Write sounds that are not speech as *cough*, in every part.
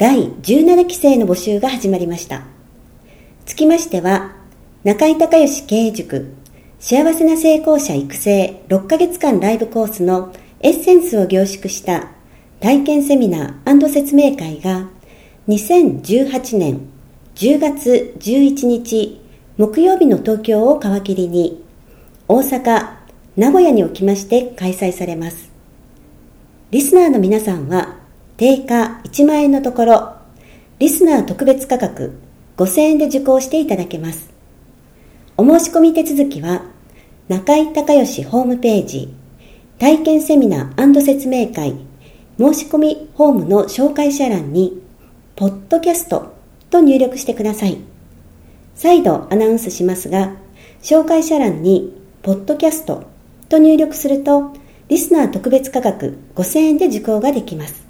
第17期生の募集が始まりましたつきましては中井孝義経営塾幸せな成功者育成6ヶ月間ライブコースのエッセンスを凝縮した体験セミナー説明会が2018年10月11日木曜日の東京を皮切りに大阪、名古屋におきまして開催されます。リスナーの皆さんは定価1万円のところリスナー特別価格5000円で受講していただけます。お申し込み手続きは、中井隆義ホームページ、体験セミナー説明会、申し込みホームの紹介者欄に、ポッドキャストと入力してください。再度アナウンスしますが、紹介者欄に、ポッドキャストと入力すると、リスナー特別価格5000円で受講ができます。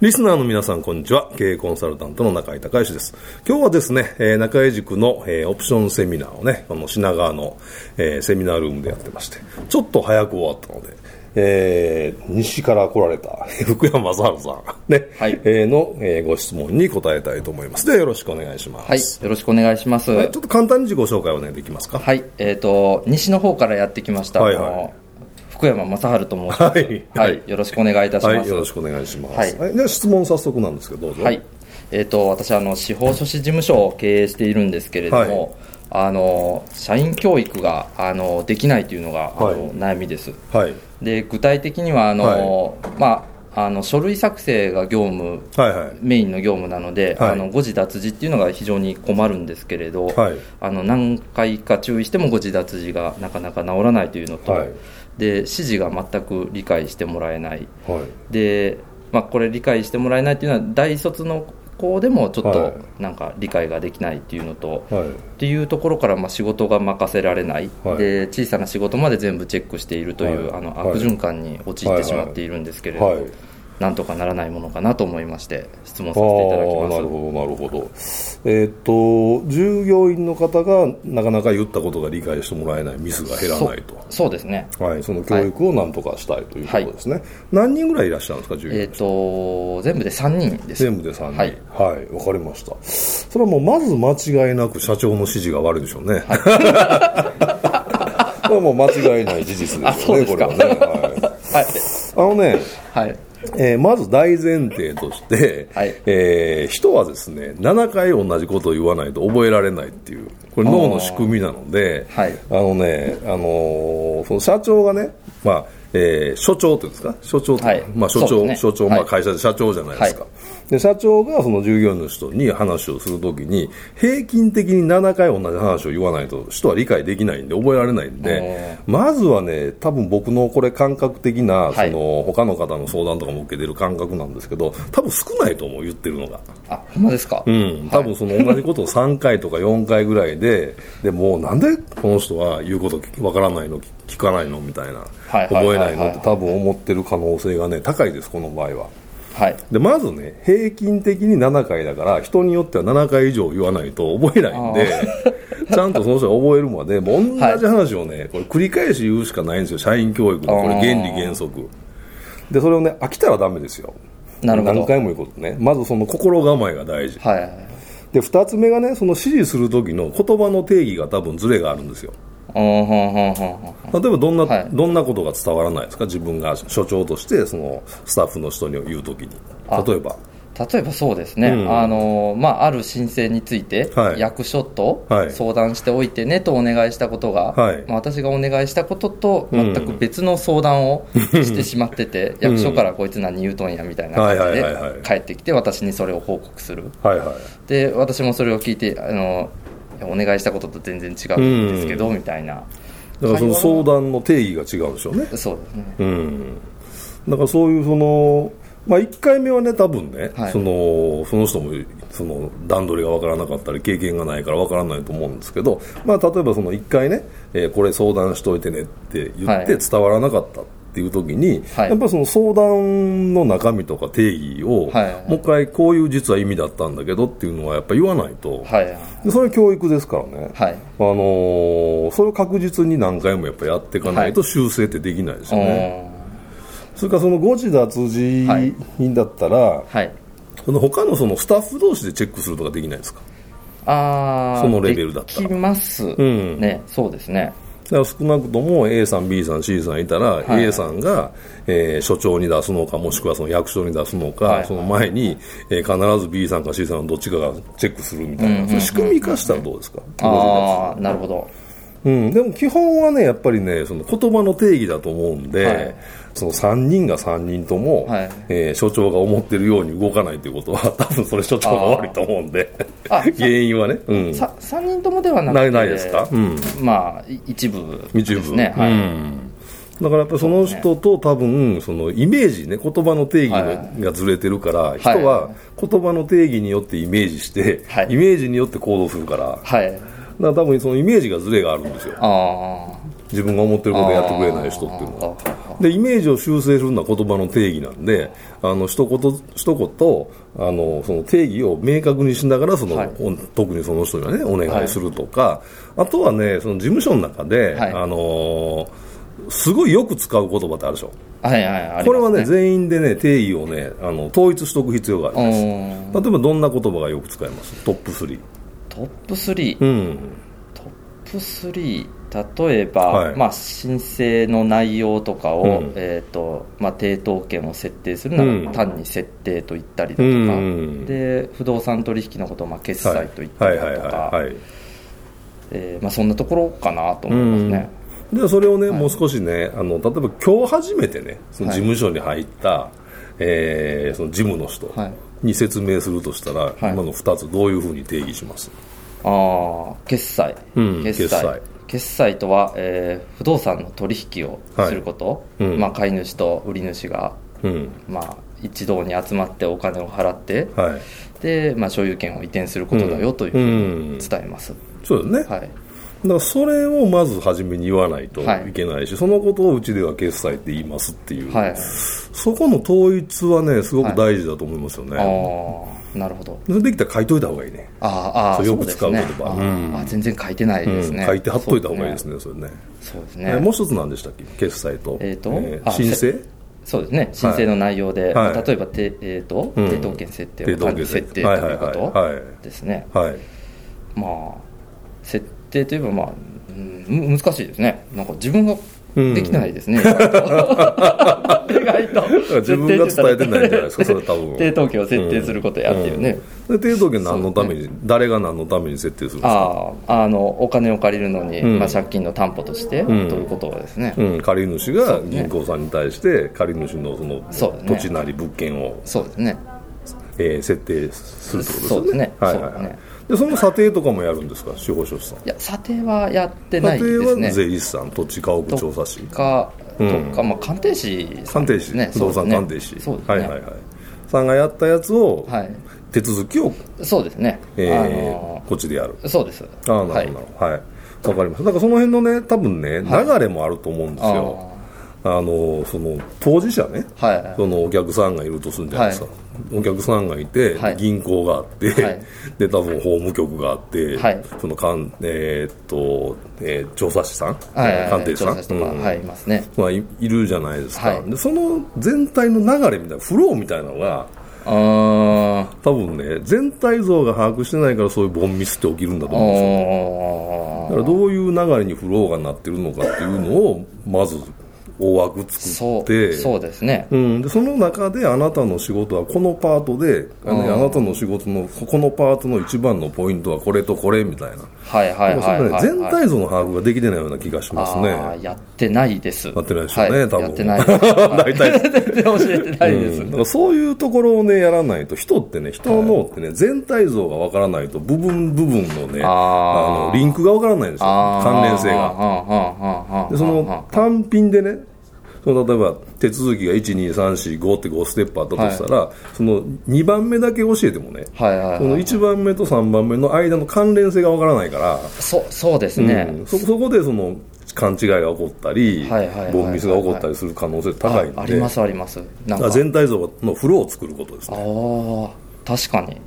リスナーの皆さん、こんにちは。経営コンサルタントの中井隆義です。今日はですね、えー、中井塾の、えー、オプションセミナーをね、この品川の、えー、セミナールームでやってまして、ちょっと早く終わったので、えー、西から来られた *laughs* 福山雅治さん、ね、はい、えー、の、えー、ご質問に答えたいと思います。で、よろしくお願いします。はい、よろしくお願いします。はい、ちょっと簡単に自己紹介をね、できますか？はい、えっ、ー、と、西の方からやってきました。はい、はい福山雅治と申します。はい、はい、よろしくお願いいたします。はい、よろしくお願いします。はい、じゃ質問早速なんですけど、どうぞ。はい。えっ、ー、と、私、あの、司法書士事務所を経営しているんですけれども、はい、あの、社員教育が、あの、できないというのが、あの、悩みです。はい。で、具体的には、あの、まあ、あの書類作成が業務、はいはい、メインの業務なので、はい、あの誤字脱字っていうのが非常に困るんですけれど、はい、あの何回か注意しても誤字脱字がなかなか治らないというのと、はい、で指示が全く理解してもらえない、はい、で、まあ、これ理解してもらえないっていうのは大卒の子でもちょっとなんか理解ができないっていうのと、はい、っていうところからまあ仕事が任せられない、はい、で小さな仕事まで全部チェックしているという、あの悪循環に陥ってしまっているんですけれど。なんとかならないものかなと思いまして質問させていただきます。なるほどなるほど。えー、っと従業員の方がなかなか言ったことが理解してもらえないミスが減らないと。そうですね。はいその教育をなんとかしたいということですね、はい、何人ぐらいいらっしゃるんですか従業員えー、っと全部で3人です全部で3人。はい。わ、はい、かりました。それはもうまず間違いなく社長の指示が悪いでしょうね、はい。これはもう間違いない事実ですよね、これはね。はい。*laughs* はい、あのね、はい。えー、まず大前提として、はい、えー、人はですね7回同じことを言わないと覚えられないっていうこれ脳の仕組みなので、はい、あのね、あのー、その社長がね、まあえー、所長というんですか？所長と、はい、まあ、所長、ね、所長、まあ、会社で社長じゃないですか、で社長がその従業員の人に話をするときに平均的に7回同じ話を言わないと人は理解できないんで覚えられないんでまずはね多分僕のこれ感覚的なその他の方の相談とかも受けてる感覚なんですけど多分少ないと思う言ってるのが。あほんまですか？うん。多分その同じことを3回とか4回ぐらいででもうなんでこの人は言うことわからないの聞かないのみたいな。覚えないのって多分思ってる可能性がね高いですこの場合は。はい、でまずね平均的に7回だから人によっては7回以上言わないと覚えないんで *laughs* ちゃんとその人が覚えるまで、も同じ話をね、これ繰り返し言うしかないんですよ、社員教育のこれ原理原則。で、それをね、飽きたらダメですよ。なるほど。何回も言うことね。まずその心構えが大事。はい。で、二つ目がね、その指示する時の言葉の定義が多分ズレがあるんですよ。例えばどんな、はい、どんなことが伝わらないですか？自分が所長としてそのスタッフの人に言う時に。例えば。例えばそうですね、うん、あのまあ、ある申請について、役所と相談しておいてねとお願いしたことが、はい、まあ、私がお願いしたことと全く別の相談をしてしまってて、*laughs* 役所からこいつ何言うとんやみたいな感じで帰ってきて、私にそれを報告する、はいはい、で私もそれを聞いてあの、お願いしたことと全然違うんですけど、うん、みたいな。だからその相談の定義が違うんでしょうね。そうですね。うん。だからそういうそのまあ、1回目はね、多分ね、はい、そのその人もその段取りが分からなかったり、経験がないから分からないと思うんですけど、まあ、例えばその1回ね、えー、これ相談しといてねって言って伝わらなかったっていう時に、はい、やっぱりその相談の中身とか定義を、はい、もう一回こういう実は意味だったんだけどっていうのはやっぱ言わないと、はい、でそれ教育ですからね、はい、あのー、それを確実に何回もやっぱやっていかないと修正ってできないですよね。それからその誤字脱字品だったら、はい、その他のそのスタッフ同士でチェックするとかできないですか？あそのレベルだったら。できますね、うん、そうですねだから少なくとも A さん B さん C さんいたら、はい、A さんが、えー、所長に出すのかもしくはその役所に出すのか、はい、その前に、えー、必ず B さんか C さんどっちかがチェックするみたいな、うんうん、仕組み化したらどうですか？ああなるほど。うん、でも基本はね、やっぱりね、その言葉の定義だと思うんで、はい、その3人が3人とも、はい、えー、所長が思ってるように動かないということは、*laughs* 多分それ所長が悪いと思うんで、原因はね、うん、3人ともではなくて、ないですか、うん、まあ、一部ですね。はい、うん。だからやっぱその人と多分そのイメージね言葉の定義がずれてるから、人は言葉の定義によってイメージして、イメージによって行動するから、はい、だから多分そのイメージがずれがあるんですよ自分が思ってることやってくれない人っていうのは。でイメージを修正するのは言葉の定義なんであの一言一言あのその定義を明確にしながらその、はい、特にその人にはねお願いするとか、はい、あとはねその事務所の中で、はい、あのすごいよく使う言葉ってあるでしょ。はいはい、ね、これはね全員でね定義をねあの統一しておく必要があります。例えばどんな言葉がよく使えます？トップ3トップ3、うん、プ3例えば、はい、まあ、申請の内容とかを、うん、えーとまあ、抵当権を設定するなら、うん、単に設定と言ったりだとか、うん、で不動産取引のことを、まあ、決済と言ったりだとか。そんなところかなと思いますね。でそれをね、はい、もう少しねあの例えば今日初めてねその事務所に入った、はい、えー、その事務の人、はい。に説明するとしたら、はい、今の2つどういうふうに定義します？ああ決済、うん、決済。決済。とは、えー、不動産の取引をすること、はい。うん、まあ、買い主と売り主が、うん、まあ、一堂に集まってお金を払って、はい、でまあ、所有権を移転することだよというふうに伝えます、そうですね、はい。だからそれをまず初めに言わないとい。けないし、はい、そのことをうちでは決済って言いますっていう、はい、そこの統一はねすごく大事だと思いますよね、はい、なるほど。それできたら書いといた方がいいね。ああよく使う言葉、ねうん、あ全然書いてないですね、うん、書いて貼っといた方がいいですねそれね。そうですね。もう一つ何でしたっけ？決済と,、えーとえー、申請？そうですね。申請の内容で、はい、例えばて、えーと、抵当権設定を管理設定。ということですね、はい。まあ設定といえばまあ難しいですね。なんか自分ができないですね、うん、意外と。*laughs* 自分が伝えてないんじゃないですかそれ多分。抵当権を設定することやっていうね、うん、抵当権何のために、ね、誰が何のために設定するんですか？ああのお金を借りるのに、うん、まあ、借金の担保として、ということですね、借り主が銀行さんに対して借り主のその土地なり物件をそうですね。えー、設定するってことですね。そうですね。はいはいはいでその査定とかもやるんですか？司法書士さん。いや査定はやってないですね。査定は税理士さん土地家屋調査士。かとか、うん、まあ、鑑定士、ね、鑑定士。不動産鑑定士、そうですね、はいはいはい。さんがやったやつを、はい、手続きをそうですね、えー、あのー、こっちでやる。そうです。ああなるほどはい。わ、はい、かりますだからその辺のね多分ね、流れもあると思うんですよ、あのその当事者ね、はい、そのお客さんがいるとするんじゃないですか、はい、お客さんがいて、はい、銀行があって、*laughs* で多分法務局があって、そのかん、えー、っとえー、調査師さん、鑑定士さん、うん。はいいますね。まあい、いるじゃないですか、でその全体の流れみたいなフローみたいなのがあ多分ね全体像が把握してないからそういうボンミスって起きるんだと思うんですよ。だからどういう流れにフローがなってるのかっていうのをまず大枠作って。そうですね、うん、でその中であなたの仕事はこのパートで、あのあなたの仕事のこのパートの一番のポイントはこれとこれみたいな。はいはいはい、はい、全体像の把握ができてないような気がしますね。やってないです。やってないですよね、はい、多分。やってない。*laughs* 大体。*laughs* 教えてないです、うん、だからそういうところをねやらないと人ってね人の脳ってね、全体像がわからないと部分部分のねあのリンクがわからないんですよ。関連性が。でその単品でねその例えば手続きが12345って5ステップあったとしたら、はい、その2番目だけ教えてもね、はいはいはいはい、その1番目と3番目の間の関連性がわからないからそそうですね、うん、そそこでその勘違いが起こったり、ボンミスが起こったりする可能性高いんで。ありますあります。全体像のフローを作ることですね。ああ確かに。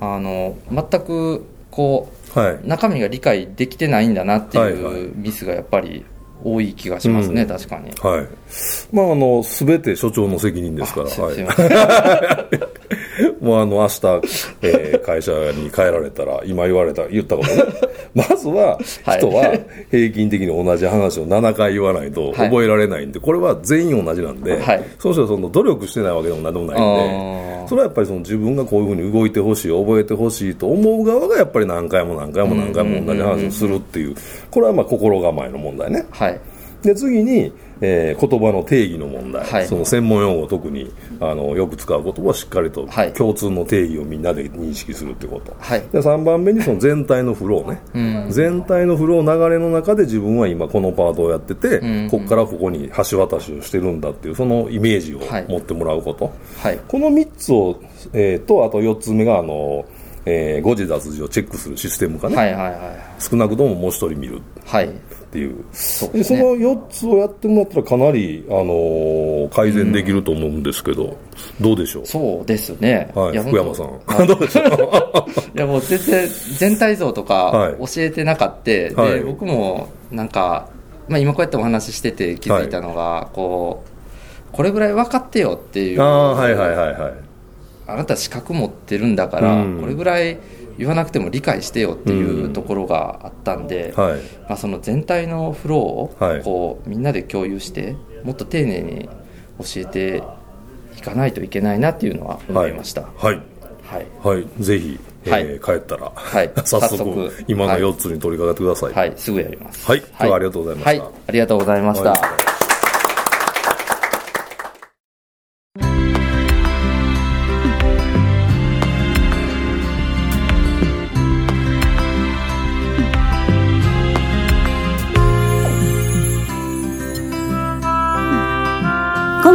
あの全くこう、はい、中身が理解できてないんだなっていうミスがやっぱり多い気がしますね、うん、確かに。はい。まあ、あの、すべて所長の責任ですから。はい。*laughs* もうあの、明日、えー、会社に帰られたら、今言われた、言ったことね。*laughs* まずは、人は平均的に同じ話を7回言わないと覚えられないんで、これは全員同じなんで、はい、そうしたらその努力してないわけでも何でもないんで、それはやっぱりその自分がこういうふうに動いてほしい、覚えてほしいと思う側がやっぱり何回も何回も何回も同じ話をするっていう、これはまあ心構えの問題ね。はい、で、次に、えー、言葉の定義の問題、はい、その専門用語特にあのよく使う言葉をしっかりと、共通の定義をみんなで認識するってこと、はい、で3番目にその全体のフローね、うん、全体のフロー流れの中で自分は今このパートをやってて、うん、ここからここに橋渡しをしてるんだっていうそのイメージを持ってもらうこと、はい、この3つを、えー、とあと4つ目があのえー、誤字脱字をチェックするシステムかね、はいはいはい、少なくとももう一人見る、はい、っていう。そで、ね、その4つをやってもらったらかなり、あのー、改善できると思うんですけど、うん、どうでしょう？そうですね、はい、福山さん、はい、どうでしょう？*laughs* いやもう全然全体像とか教えてなかった、はい、で僕もなんか、まあ、今こうやってお話ししてて気づいたのが、こうこれぐらい分かってよっていう。あ,、はいはいはいはい、あなた資格持ってるんだから、うん、これぐらい言わなくても理解してよっていうところがあったんで、うんはい、まあ、その全体のフローをこう、みんなで共有してもっと丁寧に教えていかないといけないなっていうのは思いました。はい、はい。はい、ぜひ、えー、帰ったら、はい、*laughs* 早速今の4つに取り掛かってください、はい、すぐやります。はい。今日はありがとうございました、はい、ありがとうございました、